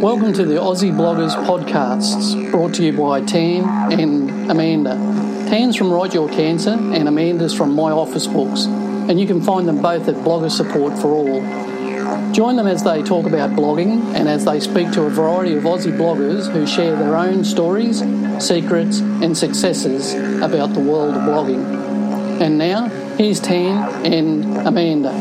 Welcome to the Aussie Bloggers Podcasts, brought to you by Tan and Amanda. Tan's from Write Your Cancer, and Amanda's from My Office Books, and you can find them both at Blogger Support for All. Join them as they talk about blogging and as they speak to a variety of Aussie bloggers who share their own stories, secrets, and successes about the world of blogging. And now, here's Tan and Amanda.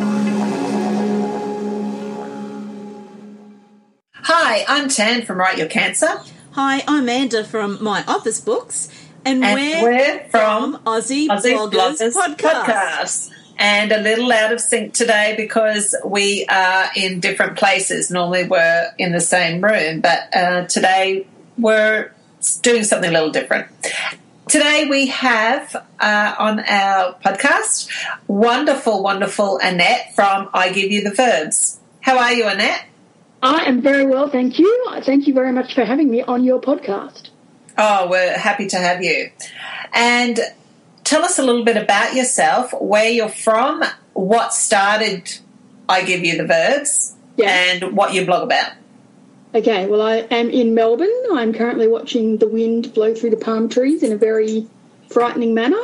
Hi, I'm Tan from Write Your Cancer. Hi, I'm Amanda from My Office Books, and, And we're, we're from Aussie, Aussie Bloggers, Bloggers Podcast. Podcast. And a little out of sync today because we are in different places. Normally we're in the same room, but uh, today we're doing something a little different. Today we have uh, on our podcast wonderful, wonderful Annette from I Give You the Verbs. How are you, Annette? I am very well, thank you. Thank you very much for having me on your podcast. Oh, we're happy to have you. And tell us a little bit about yourself, where you're from, what started I Give You the Verbs, Yeah. and what you blog about. Okay, well, I am in Melbourne. I'm currently watching the wind blow through the palm trees in a very frightening manner,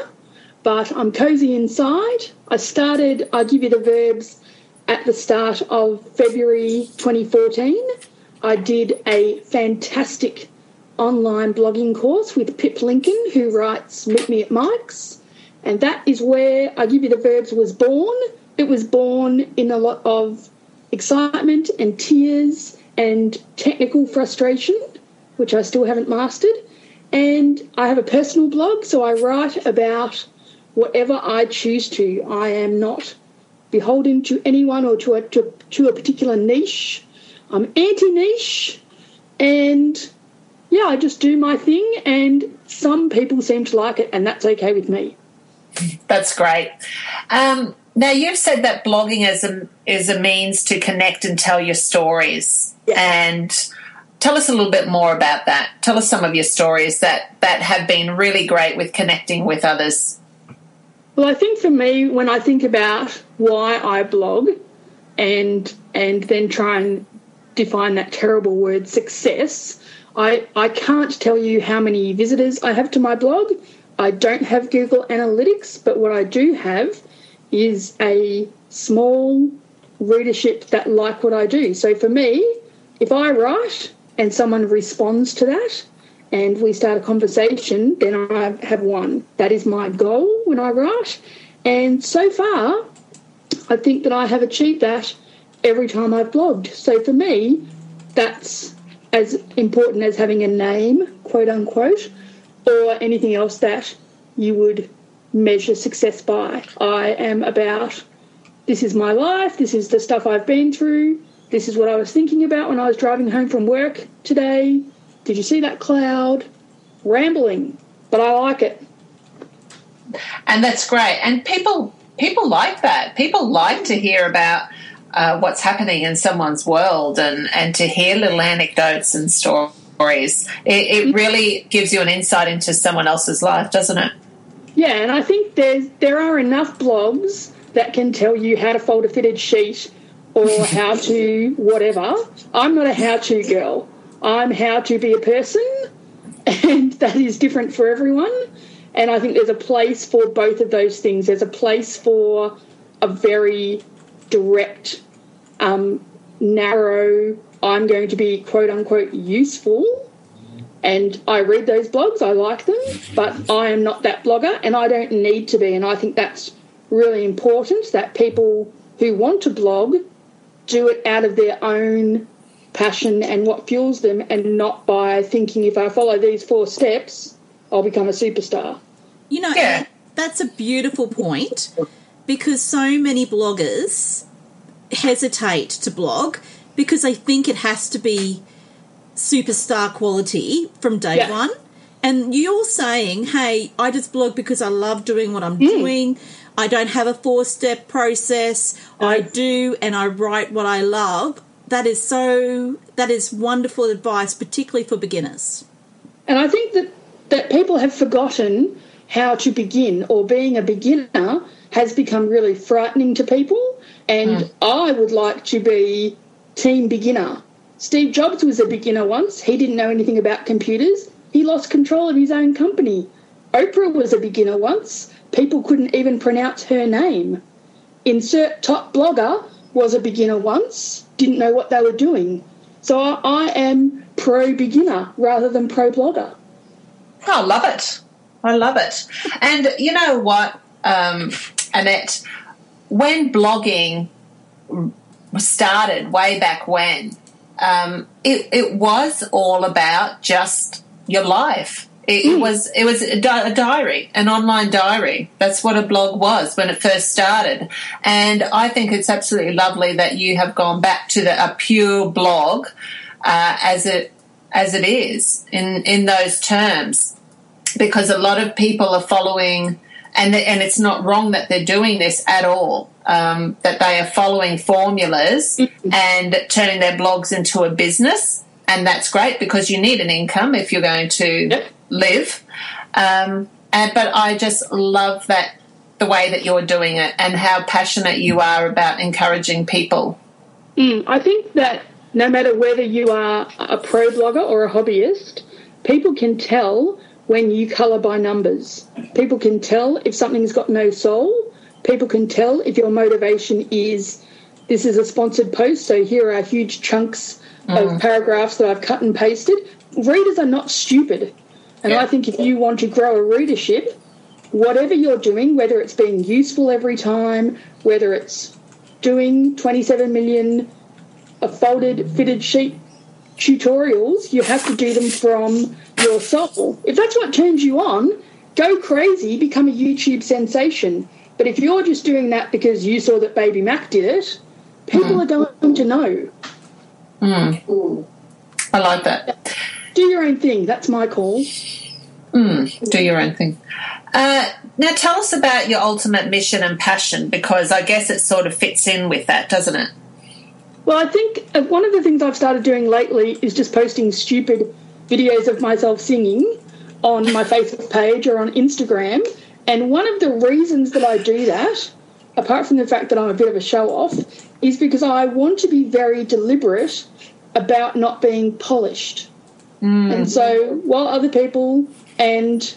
but I'm cozy inside. I started I Give You the Verbs at the start of February 2014. I did a fantastic online blogging course with Pip Lincoln, who writes Meet Me at Mike's. And that is where I Give You the Verbs was born. It was born in a lot of excitement and tears and technical frustration, which I still haven't mastered. And I have a personal blog, so I write about whatever I choose to. I am not beholden to anyone or to a, to, to a particular niche. I'm anti niche, and yeah, I just do my thing, and some people seem to like it, and that's okay with me. That's great. Um, now, you've said that blogging is a, is a means to connect and tell your stories. Yeah. And tell us a little bit more about that. Tell us some of your stories that, that have been really great with connecting with others. Well, I think for me, when I think about why I blog, and and then try and define that terrible word success, I I can't tell you how many visitors I have to my blog. I don't have Google Analytics, but what I do have is a small readership that like what I do. So for me, if I write and someone responds to that, and we start a conversation, then I have won. That is my goal when I write. And so far, I think that I have achieved that every time I've blogged. So for me, that's as important as having a name, quote unquote, or anything else that you would measure success by. I am about this is my life, this is the stuff I've been through, this is what I was thinking about when I was driving home from work today. Did you see that cloud? Rambling, but I like it. And that's great. And people people like that. People like to hear about uh, what's happening in someone's world and and to hear little anecdotes and stories. It, it really gives you an insight into someone else's life, doesn't it? Yeah, and I think there's there are enough blogs that can tell you how to fold a fitted sheet or how to whatever. I'm not a how-to girl. I'm how to be a person, and that is different for everyone. And I think there's a place for both of those things. There's a place for a very direct, um, narrow. I'm going to be quote unquote useful and I read those blogs, I like them, but I am not that blogger and I don't need to be. And I think that's really important that people who want to blog do it out of their own passion and what fuels them and not by thinking if I follow these four steps, I'll become a superstar. You know, Yeah. that's a beautiful point because so many bloggers hesitate to blog because they think it has to be superstar quality from day Yeah. one. And you're saying, hey, I just blog because I love doing what Mm. I'm doing. I don't have a four step process. I do and I write what I love. That is so, that is wonderful advice, particularly for beginners. And I think that, that people have forgotten how to begin, or being a beginner has become really frightening to people. And hmm. I would like to be team beginner. Steve Jobs was a beginner once. He didn't know anything about computers. He lost control of his own company. Oprah was a beginner once. People couldn't even pronounce her name. Insert top blogger was a beginner once, didn't know what they were doing. So I, I am pro beginner rather than pro blogger. I love it. I love it. And you know what, um, Annette, when blogging started way back when, um, it, it was all about just your life. It, mm. was it was a, di- a, diary, an online diary. That's what a blog was when it first started, and I think it's absolutely lovely that you have gone back to the, a pure blog uh, as it as it is in in those terms, because a lot of people are following, and and it's not wrong that they're doing this at all. Um, that they are following formulas mm-hmm. and turning their blogs into a business and that's great because you need an income if you're going to yep. live. Um, and but I just love that the way that you're doing it and how passionate you are about encouraging people. Mm, I think that no matter whether you are a pro blogger or a hobbyist, people can tell when you colour by numbers. People can tell if something's got no soul. People can tell if your motivation is this is a sponsored post, so here are huge chunks mm. of paragraphs that I've cut and pasted. Readers are not stupid. And yeah. I think if you want to grow a readership, whatever you're doing, whether it's being useful every time, whether it's doing 27 million folded fitted sheet tutorials, you have to do them from your soul. If that's what turns you on, go crazy, become a YouTube sensation. But if you're just doing that because you saw that Baby Mac did it, people mm. are going to know. Mm. I like that. Do your own thing. That's my call. Mm, do your own thing. Uh, now, tell us about your ultimate mission and passion because I guess it sort of fits in with that, doesn't it? Well, I think uh, one of the things I've started doing lately is just posting stupid videos of myself singing on my Facebook page or on Instagram. And one of the reasons that I do that, apart from the fact that I'm a bit of a show off, is because I want to be very deliberate about not being polished. Mm. And so while other people, and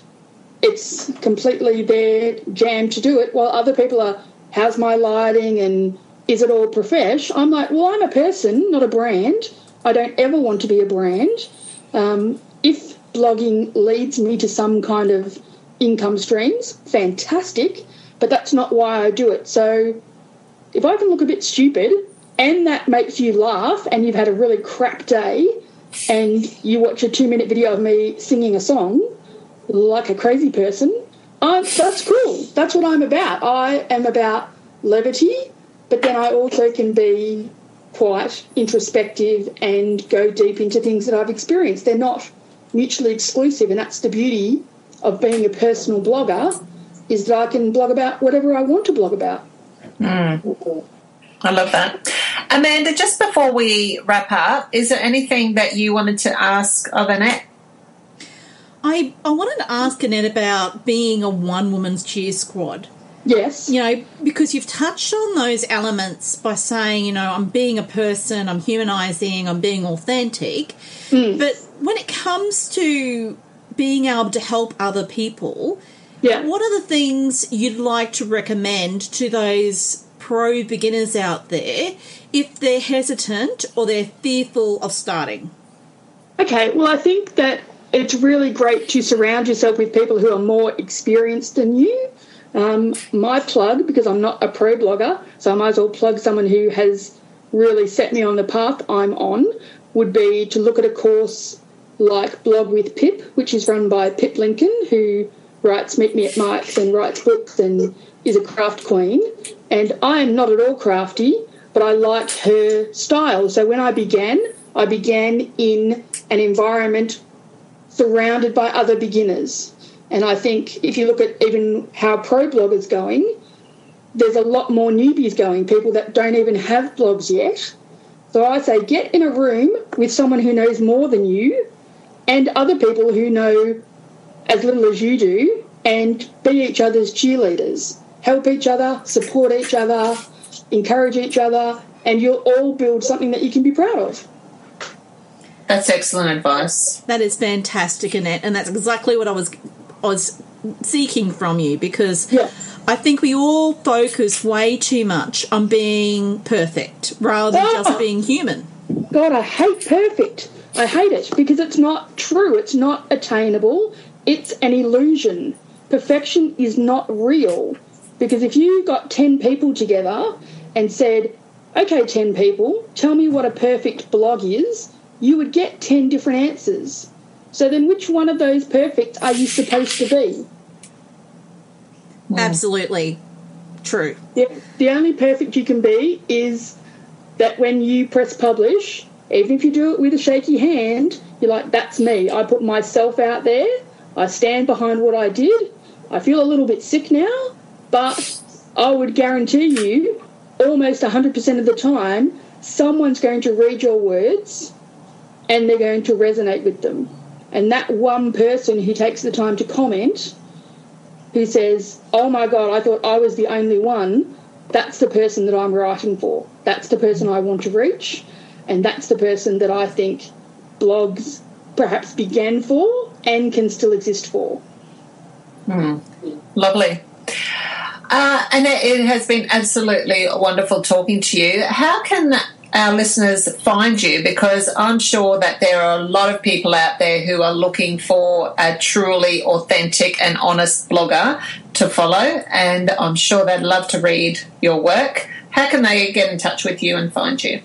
it's completely their jam to do it, while other people are, how's my lighting and is it all profesh? I'm like, well, I'm a person, not a brand. I don't ever want to be a brand. Um, if blogging leads me to some kind of income streams, fantastic, but that's not why I do it. So if I can look a bit stupid and that makes you laugh and you've had a really crap day and you watch a two minute video of me singing a song like a crazy person, I'm, that's cool. That's what I'm about. I am about levity, but then I also can be quite introspective and go deep into things that I've experienced. They're not mutually exclusive, and that's the beauty of being a personal blogger is that I can blog about whatever I want to blog about. Mm. I love that. Amanda, just before we wrap up, is there anything that you wanted to ask of Annette? I, I wanted to ask Annette about being a one woman's cheer squad. Yes. You know, because you've touched on those elements by saying, you know, I'm being a person, I'm humanizing, I'm being authentic. Mm. But when it comes to being able to help other people, yeah. what are the things you'd like to recommend to those pro beginners out there if they're hesitant or they're fearful of starting? Okay, well, I think that it's really great to surround yourself with people who are more experienced than you. Um, my plug, because I'm not a pro blogger, so I might as well plug someone who has really set me on the path I'm on, would be to look at a course like Blog with Pip, which is run by Pip Lincoln, who writes Meet Me at Mike's and writes books and is a craft queen. And I am not at all crafty, but I like her style. So when I began, I began in an environment surrounded by other beginners. And I think if you look at even how pro bloggers going, there's a lot more newbies going, people that don't even have blogs yet. So I say get in a room with someone who knows more than you and other people who know as little as you do and be each other's cheerleaders help each other, support each other, encourage each other, and you'll all build something that you can be proud of. That's excellent advice. That is fantastic, Annette, and that's exactly what I was I was seeking from you because Yeah. I think we all focus way too much on being perfect rather than Ah! just being human. God, I hate perfect. I hate it because it's not true. It's not attainable. It's an illusion. Perfection is not real. Because if you got 10 people together and said, okay, 10 people, tell me what a perfect blog is, you would get 10 different answers. So then which one of those perfect are you supposed to be? Hmm. Absolutely true. The, the only perfect you can be is that when you press publish, even if you do it with a shaky hand, you're like, that's me. I put myself out there. I stand behind what I did. I feel a little bit sick now, but I would guarantee you, almost 100% of the time, someone's going to read your words and they're going to resonate with them. And that one person who takes the time to comment who says, Oh my God, I thought I was the only one, that's the person that I'm writing for. That's the person I want to reach. And that's the person that I think blogs perhaps began for and can still exist for. Lovely. Uh, and it, it has been absolutely wonderful talking to you. How can our listeners find you? Because I'm sure that there are a lot of people out there who are looking for a truly authentic and honest blogger to follow, and I'm sure they'd love to read your work. How can they get in touch with you and find you?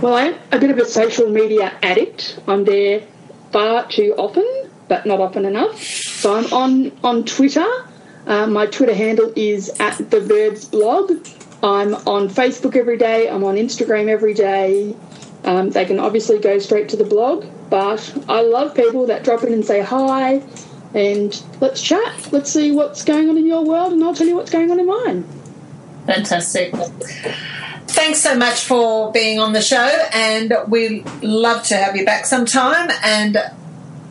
Well, I'm a bit of a social media addict. I'm there far too often, but not often enough. So I'm on, on Twitter. Uh, my Twitter handle is at the Verbs blog. I'm on Facebook every day. I'm on Instagram every day. Um, they can obviously go straight to the blog, but I love people that drop in and say hi and let's chat. Let's see what's going on in your world, and I'll tell you what's going on in mine. Fantastic. Thanks so much for being on the show, and we love to have you back sometime. And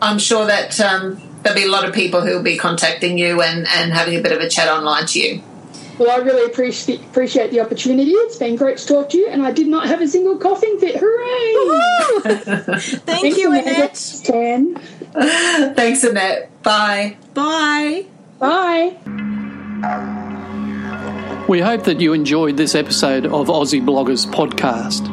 I'm sure that um, there'll be a lot of people who will be contacting you and, and having a bit of a chat online to you. Well, I really appreciate appreciate the opportunity. It's been great to talk to you, and I did not have a single coughing fit. Hooray! Thank Thanks, you, Amanda. Annette. Tan. Thanks, Annette. Bye. Bye. Bye. We hope that you enjoyed this episode of Aussie Bloggers Podcast.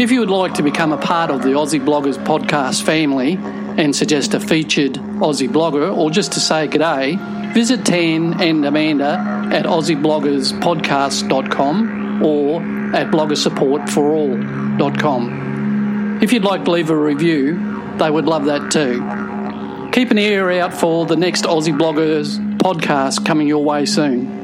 If you would like to become a part of the Aussie Bloggers Podcast family and suggest a featured Aussie blogger or just to say g'day, visit Tan and Amanda at AussieBloggersPodcast.com or at bloggersupportforall.com. If you'd like to leave a review, they would love that too. Keep an ear out for the next Aussie Bloggers podcast coming your way soon.